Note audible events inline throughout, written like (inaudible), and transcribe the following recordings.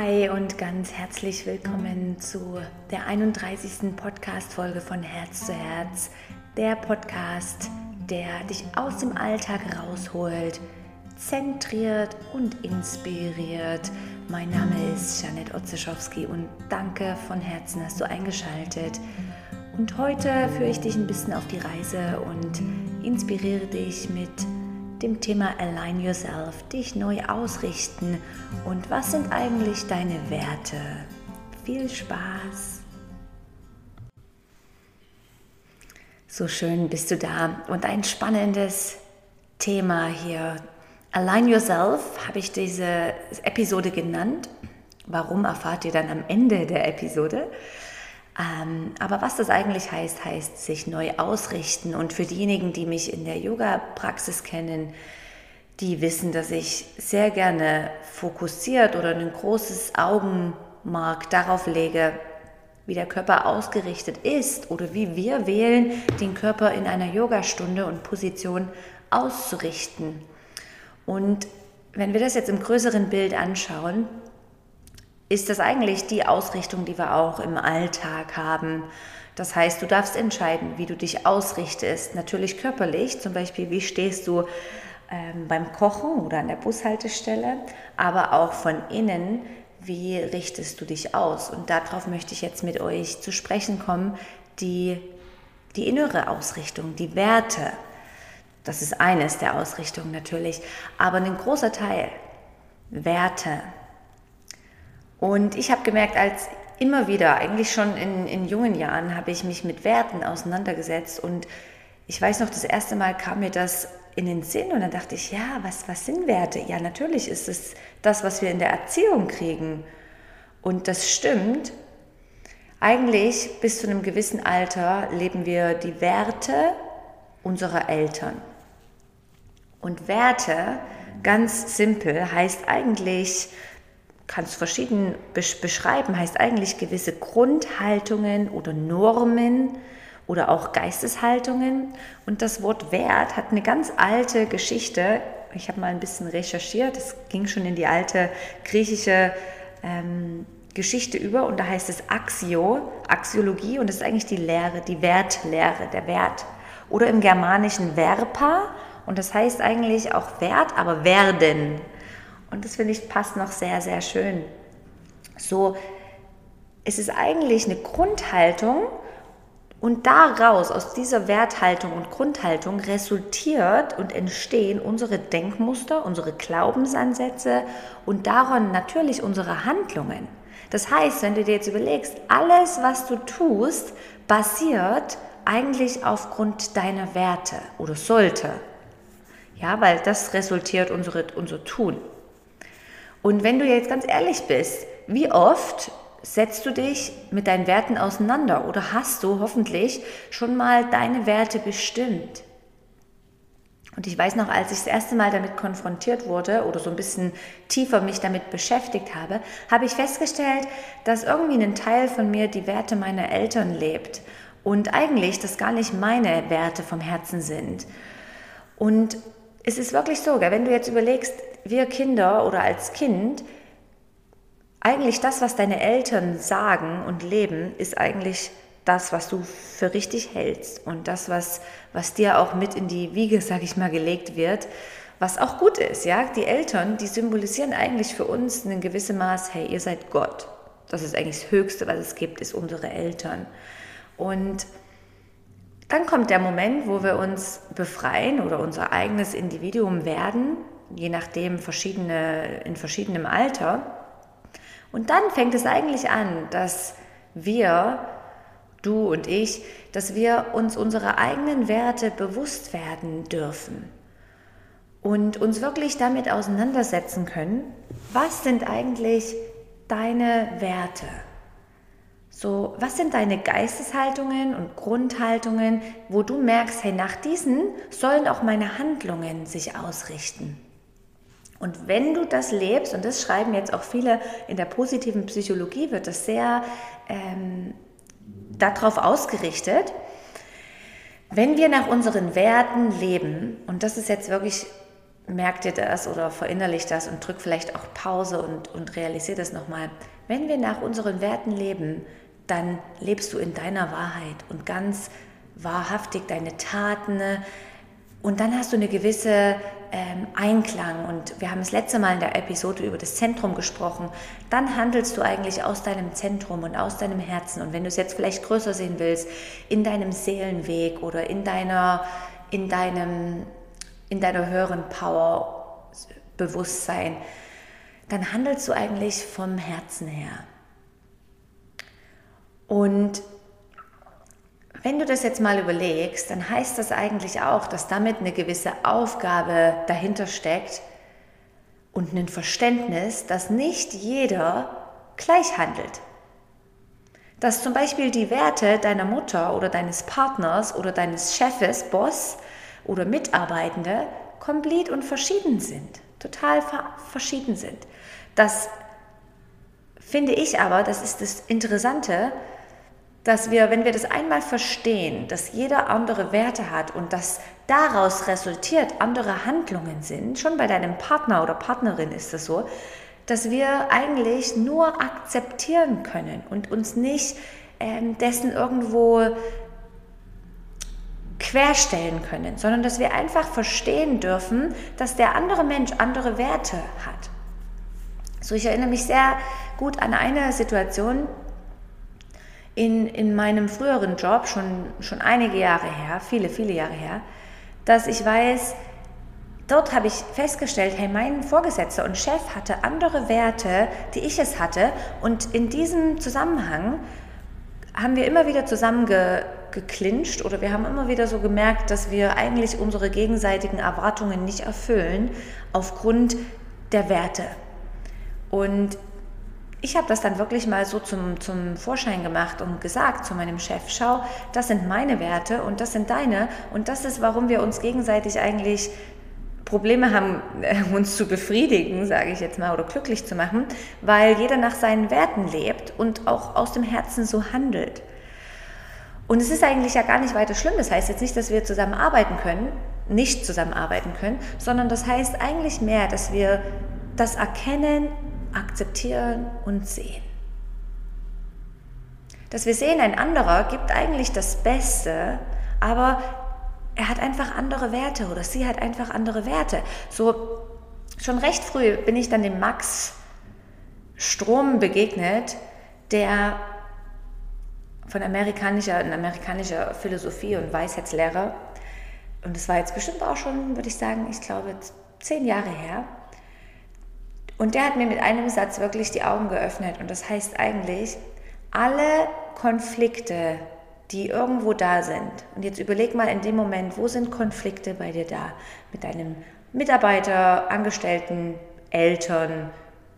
Hi und ganz herzlich willkommen zu der 31. Podcast-Folge von Herz zu Herz. Der Podcast, der dich aus dem Alltag rausholt, zentriert und inspiriert. Mein Name ist Janet Otzeschowski und danke von Herzen, hast du eingeschaltet. Und heute führe ich dich ein bisschen auf die Reise und inspiriere dich mit dem Thema Align Yourself, dich neu ausrichten und was sind eigentlich deine Werte. Viel Spaß! So schön bist du da und ein spannendes Thema hier. Align Yourself habe ich diese Episode genannt. Warum erfahrt ihr dann am Ende der Episode? Ähm, aber was das eigentlich heißt, heißt sich neu ausrichten. Und für diejenigen, die mich in der Yoga-Praxis kennen, die wissen, dass ich sehr gerne fokussiert oder ein großes Augenmark darauf lege, wie der Körper ausgerichtet ist oder wie wir wählen, den Körper in einer Yogastunde und Position auszurichten. Und wenn wir das jetzt im größeren Bild anschauen, ist das eigentlich die Ausrichtung, die wir auch im Alltag haben. Das heißt, du darfst entscheiden, wie du dich ausrichtest. Natürlich körperlich, zum Beispiel, wie stehst du ähm, beim Kochen oder an der Bushaltestelle, aber auch von innen, wie richtest du dich aus. Und darauf möchte ich jetzt mit euch zu sprechen kommen, die, die innere Ausrichtung, die Werte. Das ist eines der Ausrichtungen natürlich, aber ein großer Teil, Werte, und ich habe gemerkt, als immer wieder, eigentlich schon in, in jungen Jahren, habe ich mich mit Werten auseinandergesetzt. Und ich weiß noch, das erste Mal kam mir das in den Sinn und dann dachte ich, ja, was, was sind Werte? Ja, natürlich ist es das, was wir in der Erziehung kriegen. Und das stimmt. Eigentlich bis zu einem gewissen Alter leben wir die Werte unserer Eltern. Und Werte, ganz simpel, heißt eigentlich kannst verschieden beschreiben, heißt eigentlich gewisse Grundhaltungen oder Normen oder auch Geisteshaltungen. Und das Wort Wert hat eine ganz alte Geschichte. Ich habe mal ein bisschen recherchiert. Es ging schon in die alte griechische ähm, Geschichte über und da heißt es Axio, Axiologie und das ist eigentlich die Lehre, die Wertlehre, der Wert. Oder im Germanischen Verpa und das heißt eigentlich auch Wert, aber werden. Und das finde ich passt noch sehr, sehr schön. So, es ist eigentlich eine Grundhaltung und daraus, aus dieser Werthaltung und Grundhaltung resultiert und entstehen unsere Denkmuster, unsere Glaubensansätze und daran natürlich unsere Handlungen. Das heißt, wenn du dir jetzt überlegst, alles, was du tust, basiert eigentlich aufgrund deiner Werte oder sollte. Ja, weil das resultiert unsere, unser Tun. Und wenn du jetzt ganz ehrlich bist, wie oft setzt du dich mit deinen Werten auseinander oder hast du hoffentlich schon mal deine Werte bestimmt? Und ich weiß noch, als ich das erste Mal damit konfrontiert wurde oder so ein bisschen tiefer mich damit beschäftigt habe, habe ich festgestellt, dass irgendwie ein Teil von mir die Werte meiner Eltern lebt und eigentlich das gar nicht meine Werte vom Herzen sind. Und es ist wirklich so, wenn du jetzt überlegst, wir Kinder oder als Kind, eigentlich das, was deine Eltern sagen und leben, ist eigentlich das, was du für richtig hältst und das, was, was dir auch mit in die Wiege, sag ich mal, gelegt wird, was auch gut ist. Ja? Die Eltern, die symbolisieren eigentlich für uns in gewissem Maß, hey, ihr seid Gott. Das ist eigentlich das Höchste, was es gibt, ist unsere Eltern. Und dann kommt der Moment, wo wir uns befreien oder unser eigenes Individuum werden, je nachdem verschiedene, in verschiedenem Alter. Und dann fängt es eigentlich an, dass wir, du und ich, dass wir uns unserer eigenen Werte bewusst werden dürfen und uns wirklich damit auseinandersetzen können, was sind eigentlich deine Werte? So, was sind deine Geisteshaltungen und Grundhaltungen, wo du merkst, hey, nach diesen sollen auch meine Handlungen sich ausrichten? Und wenn du das lebst, und das schreiben jetzt auch viele in der positiven Psychologie, wird das sehr ähm, darauf ausgerichtet, wenn wir nach unseren Werten leben, und das ist jetzt wirklich merk dir das oder verinnerlich das und drück vielleicht auch Pause und, und realisier das nochmal. Wenn wir nach unseren Werten leben, dann lebst du in deiner Wahrheit und ganz wahrhaftig deine Taten. Und dann hast du eine gewisse ähm, Einklang. Und wir haben das letzte Mal in der Episode über das Zentrum gesprochen. Dann handelst du eigentlich aus deinem Zentrum und aus deinem Herzen. Und wenn du es jetzt vielleicht größer sehen willst, in deinem Seelenweg oder in deiner, in deinem, in deiner höheren Power, Bewusstsein, dann handelst du eigentlich vom Herzen her. Und wenn du das jetzt mal überlegst, dann heißt das eigentlich auch, dass damit eine gewisse Aufgabe dahinter steckt und ein Verständnis, dass nicht jeder gleich handelt. Dass zum Beispiel die Werte deiner Mutter oder deines Partners oder deines Chefes, Boss oder Mitarbeitende komplett und verschieden sind, total verschieden sind. Das finde ich aber, das ist das Interessante, dass wir, wenn wir das einmal verstehen, dass jeder andere Werte hat und dass daraus resultiert andere Handlungen sind, schon bei deinem Partner oder Partnerin ist es so, dass wir eigentlich nur akzeptieren können und uns nicht ähm, dessen irgendwo querstellen können, sondern dass wir einfach verstehen dürfen, dass der andere Mensch andere Werte hat. So, ich erinnere mich sehr gut an eine Situation, in, in meinem früheren Job, schon, schon einige Jahre her, viele, viele Jahre her, dass ich weiß, dort habe ich festgestellt, hey, mein Vorgesetzter und Chef hatte andere Werte, die ich es hatte. Und in diesem Zusammenhang haben wir immer wieder zusammen ge, geklincht oder wir haben immer wieder so gemerkt, dass wir eigentlich unsere gegenseitigen Erwartungen nicht erfüllen aufgrund der Werte. Und ich habe das dann wirklich mal so zum, zum Vorschein gemacht und gesagt zu meinem Chef, schau, das sind meine Werte und das sind deine und das ist, warum wir uns gegenseitig eigentlich Probleme haben, (laughs) uns zu befriedigen, sage ich jetzt mal, oder glücklich zu machen, weil jeder nach seinen Werten lebt und auch aus dem Herzen so handelt. Und es ist eigentlich ja gar nicht weiter schlimm. Das heißt jetzt nicht, dass wir zusammenarbeiten können, nicht zusammenarbeiten können, sondern das heißt eigentlich mehr, dass wir das erkennen akzeptieren und sehen. Dass wir sehen, ein anderer gibt eigentlich das Beste, aber er hat einfach andere Werte oder sie hat einfach andere Werte. So schon recht früh bin ich dann dem Max Strom begegnet, der von amerikanischer, amerikanischer Philosophie und Weisheitslehrer. Und das war jetzt bestimmt auch schon, würde ich sagen, ich glaube, zehn Jahre her. Und der hat mir mit einem Satz wirklich die Augen geöffnet. Und das heißt eigentlich, alle Konflikte, die irgendwo da sind, und jetzt überleg mal in dem Moment, wo sind Konflikte bei dir da? Mit deinem Mitarbeiter, Angestellten, Eltern,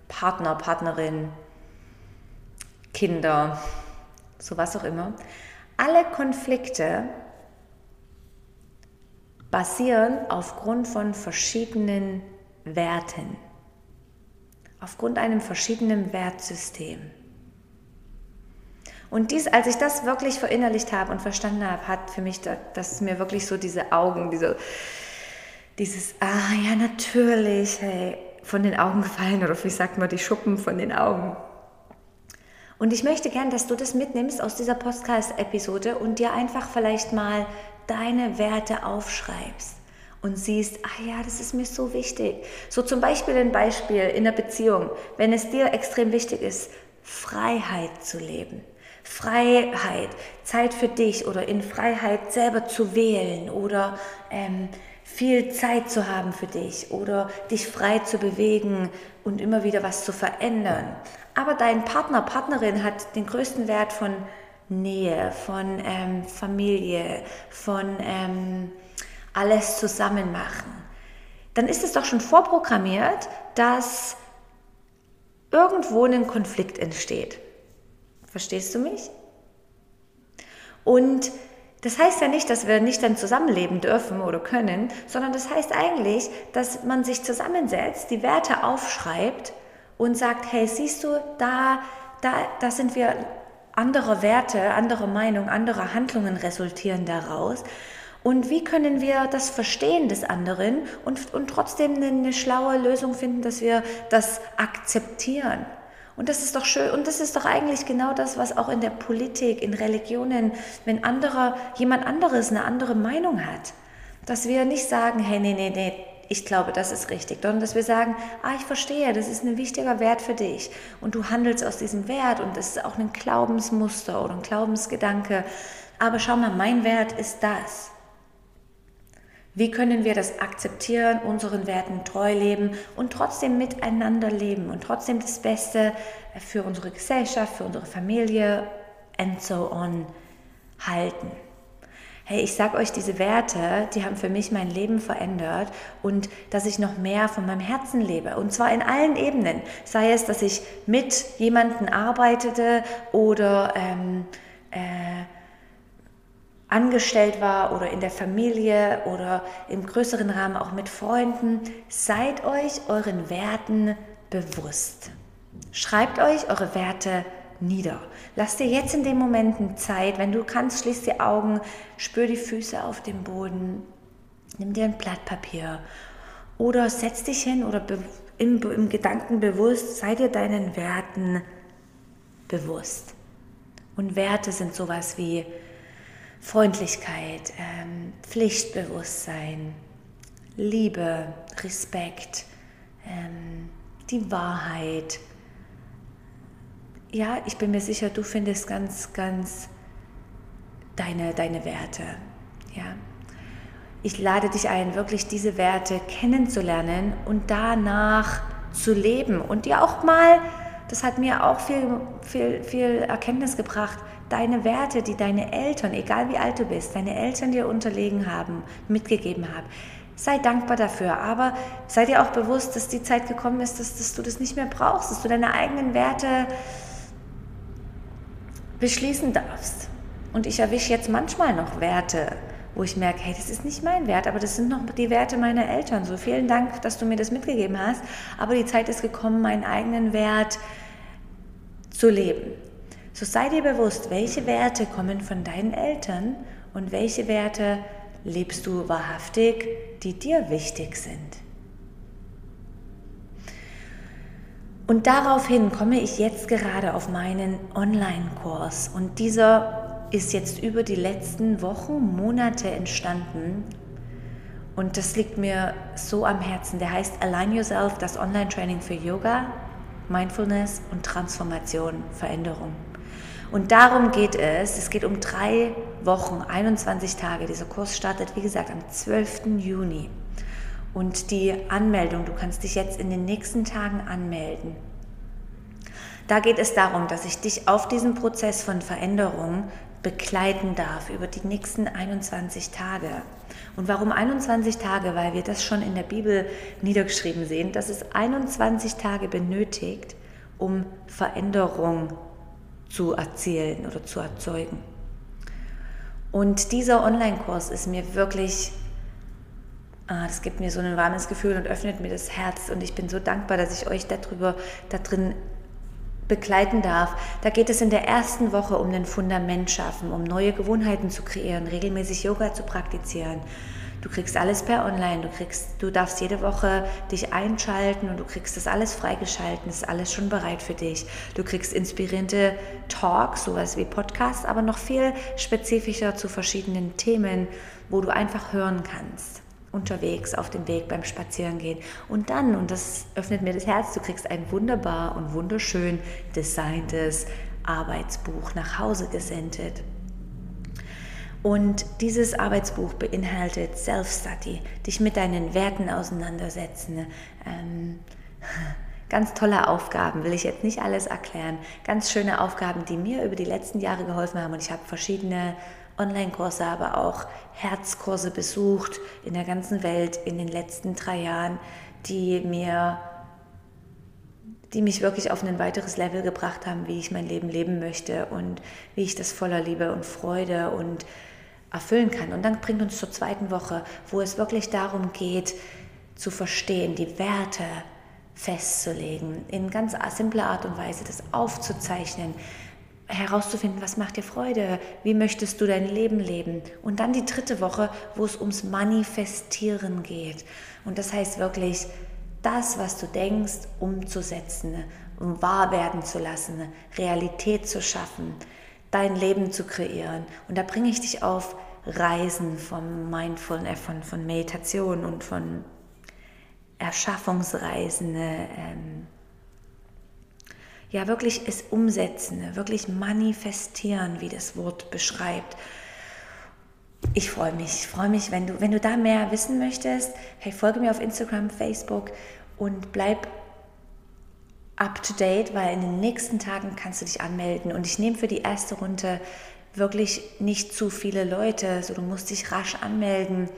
Partner, Partnerin, Kinder, so was auch immer. Alle Konflikte basieren aufgrund von verschiedenen Werten aufgrund einem verschiedenen Wertsystem. Und dies, als ich das wirklich verinnerlicht habe und verstanden habe, hat für mich, das, das mir wirklich so diese Augen, diese, dieses, ah ja, natürlich, hey, von den Augen gefallen oder wie sagt man, die Schuppen von den Augen. Und ich möchte gern, dass du das mitnimmst aus dieser Podcast-Episode und dir einfach vielleicht mal deine Werte aufschreibst und siehst, ah ja, das ist mir so wichtig. So zum Beispiel ein Beispiel in der Beziehung, wenn es dir extrem wichtig ist, Freiheit zu leben. Freiheit, Zeit für dich oder in Freiheit selber zu wählen oder ähm, viel Zeit zu haben für dich oder dich frei zu bewegen und immer wieder was zu verändern. Aber dein Partner, Partnerin hat den größten Wert von Nähe, von ähm, Familie, von ähm, alles zusammen machen, dann ist es doch schon vorprogrammiert, dass irgendwo ein Konflikt entsteht. Verstehst du mich? Und das heißt ja nicht, dass wir nicht dann zusammenleben dürfen oder können, sondern das heißt eigentlich, dass man sich zusammensetzt, die Werte aufschreibt und sagt, hey, siehst du, da, da, da sind wir andere Werte, andere Meinungen, andere Handlungen resultieren daraus. Und wie können wir das Verstehen des anderen und, und trotzdem eine, eine schlaue Lösung finden, dass wir das akzeptieren? Und das ist doch schön. Und das ist doch eigentlich genau das, was auch in der Politik, in Religionen, wenn anderer, jemand anderes eine andere Meinung hat, dass wir nicht sagen, hey, nee, nee, nee, ich glaube, das ist richtig, sondern dass wir sagen, ah, ich verstehe, das ist ein wichtiger Wert für dich und du handelst aus diesem Wert und das ist auch ein Glaubensmuster oder ein Glaubensgedanke. Aber schau mal, mein Wert ist das. Wie können wir das akzeptieren, unseren Werten treu leben und trotzdem miteinander leben und trotzdem das Beste für unsere Gesellschaft, für unsere Familie and so on halten? Hey, ich sag euch, diese Werte, die haben für mich mein Leben verändert und dass ich noch mehr von meinem Herzen lebe. Und zwar in allen Ebenen. Sei es, dass ich mit jemandem arbeitete oder ähm, äh, angestellt war oder in der Familie oder im größeren Rahmen auch mit Freunden, seid euch euren Werten bewusst. Schreibt euch eure Werte nieder. Lass dir jetzt in den Momenten Zeit, wenn du kannst, schließ die Augen, spür die Füße auf dem Boden, nimm dir ein Blatt Papier oder setz dich hin oder im, im Gedanken bewusst, sei dir deinen Werten bewusst. Und Werte sind sowas wie Freundlichkeit, ähm, Pflichtbewusstsein, Liebe, Respekt, ähm, die Wahrheit. Ja, ich bin mir sicher, du findest ganz, ganz deine, deine Werte. Ja. Ich lade dich ein, wirklich diese Werte kennenzulernen und danach zu leben und dir auch mal, das hat mir auch viel, viel, viel Erkenntnis gebracht, deine Werte, die deine Eltern, egal wie alt du bist, deine Eltern dir unterlegen haben, mitgegeben haben. Sei dankbar dafür, aber sei dir auch bewusst, dass die Zeit gekommen ist, dass, dass du das nicht mehr brauchst, dass du deine eigenen Werte beschließen darfst. Und ich erwische jetzt manchmal noch Werte, wo ich merke, hey, das ist nicht mein Wert, aber das sind noch die Werte meiner Eltern. So vielen Dank, dass du mir das mitgegeben hast. Aber die Zeit ist gekommen, meinen eigenen Wert zu leben. So sei dir bewusst, welche Werte kommen von deinen Eltern und welche Werte lebst du wahrhaftig, die dir wichtig sind. Und daraufhin komme ich jetzt gerade auf meinen Online-Kurs und dieser ist jetzt über die letzten Wochen, Monate entstanden und das liegt mir so am Herzen. Der heißt Align Yourself, das Online-Training für Yoga, Mindfulness und Transformation, Veränderung. Und darum geht es. Es geht um drei Wochen, 21 Tage. Dieser Kurs startet, wie gesagt, am 12. Juni. Und die Anmeldung, du kannst dich jetzt in den nächsten Tagen anmelden. Da geht es darum, dass ich dich auf diesem Prozess von Veränderung begleiten darf über die nächsten 21 Tage. Und warum 21 Tage? Weil wir das schon in der Bibel niedergeschrieben sehen, dass es 21 Tage benötigt, um Veränderung zu erzielen oder zu erzeugen. Und dieser Online-Kurs ist mir wirklich, ah, das gibt mir so ein warmes Gefühl und öffnet mir das Herz. Und ich bin so dankbar, dass ich euch darüber, da drin begleiten darf. Da geht es in der ersten Woche um ein Fundament schaffen, um neue Gewohnheiten zu kreieren, regelmäßig Yoga zu praktizieren Du kriegst alles per Online, du kriegst, du darfst jede Woche dich einschalten und du kriegst das alles freigeschalten, ist alles schon bereit für dich. Du kriegst inspirierende Talks, sowas wie Podcasts, aber noch viel spezifischer zu verschiedenen Themen, wo du einfach hören kannst unterwegs, auf dem Weg, beim Spazierengehen. Und dann, und das öffnet mir das Herz, du kriegst ein wunderbar und wunderschön designtes Arbeitsbuch nach Hause gesendet. Und dieses Arbeitsbuch beinhaltet Self-Study, dich mit deinen Werten auseinandersetzen. Ähm, (laughs) ganz tolle Aufgaben, will ich jetzt nicht alles erklären. Ganz schöne Aufgaben, die mir über die letzten Jahre geholfen haben. Und ich habe verschiedene Online-Kurse, aber auch Herzkurse besucht in der ganzen Welt in den letzten drei Jahren, die mir die mich wirklich auf ein weiteres Level gebracht haben, wie ich mein Leben leben möchte und wie ich das voller Liebe und Freude und erfüllen kann. Und dann bringt uns zur zweiten Woche, wo es wirklich darum geht, zu verstehen, die Werte festzulegen, in ganz simpler Art und Weise das aufzuzeichnen, herauszufinden, was macht dir Freude, wie möchtest du dein Leben leben. Und dann die dritte Woche, wo es ums Manifestieren geht. Und das heißt wirklich, das, was du denkst, umzusetzen, um wahr werden zu lassen, Realität zu schaffen, dein Leben zu kreieren. Und da bringe ich dich auf Reisen von Mindfulness, von, von Meditation und von Erschaffungsreisen, ähm, ja wirklich es umsetzen, wirklich manifestieren, wie das Wort beschreibt. Ich freue mich, ich freue mich, wenn du, wenn du da mehr wissen möchtest. Hey, folge mir auf Instagram, Facebook und bleib up to date, weil in den nächsten Tagen kannst du dich anmelden und ich nehme für die erste Runde wirklich nicht zu viele Leute, so du musst dich rasch anmelden.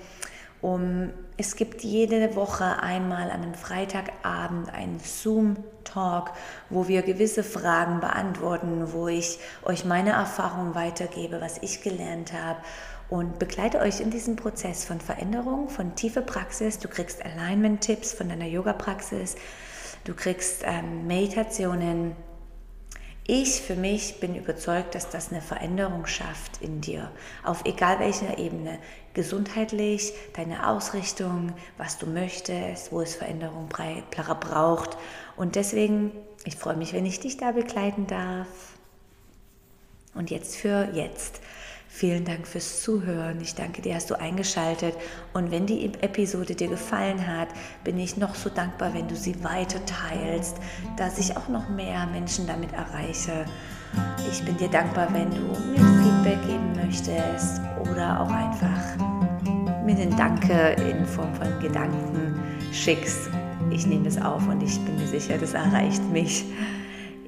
Um, es gibt jede Woche einmal an einem Freitagabend einen Zoom-Talk, wo wir gewisse Fragen beantworten, wo ich euch meine Erfahrungen weitergebe, was ich gelernt habe und begleite euch in diesem Prozess von Veränderung, von tiefe Praxis. Du kriegst Alignment-Tipps von deiner Yoga-Praxis, du kriegst ähm, Meditationen, ich für mich bin überzeugt, dass das eine Veränderung schafft in dir, auf egal welcher Ebene, gesundheitlich, deine Ausrichtung, was du möchtest, wo es Veränderung braucht. Und deswegen, ich freue mich, wenn ich dich da begleiten darf. Und jetzt für jetzt. Vielen Dank fürs Zuhören. Ich danke dir, hast du eingeschaltet. Und wenn die Episode dir gefallen hat, bin ich noch so dankbar, wenn du sie weiter teilst, dass ich auch noch mehr Menschen damit erreiche. Ich bin dir dankbar, wenn du mir Feedback geben möchtest oder auch einfach mir den Danke in Form von Gedanken schickst. Ich nehme das auf und ich bin mir sicher, das erreicht mich.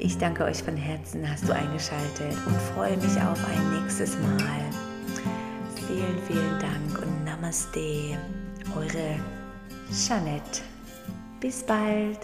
Ich danke euch von Herzen, hast du eingeschaltet und freue mich auf ein nächstes Mal. Vielen, vielen Dank und Namaste, eure Jeanette. Bis bald.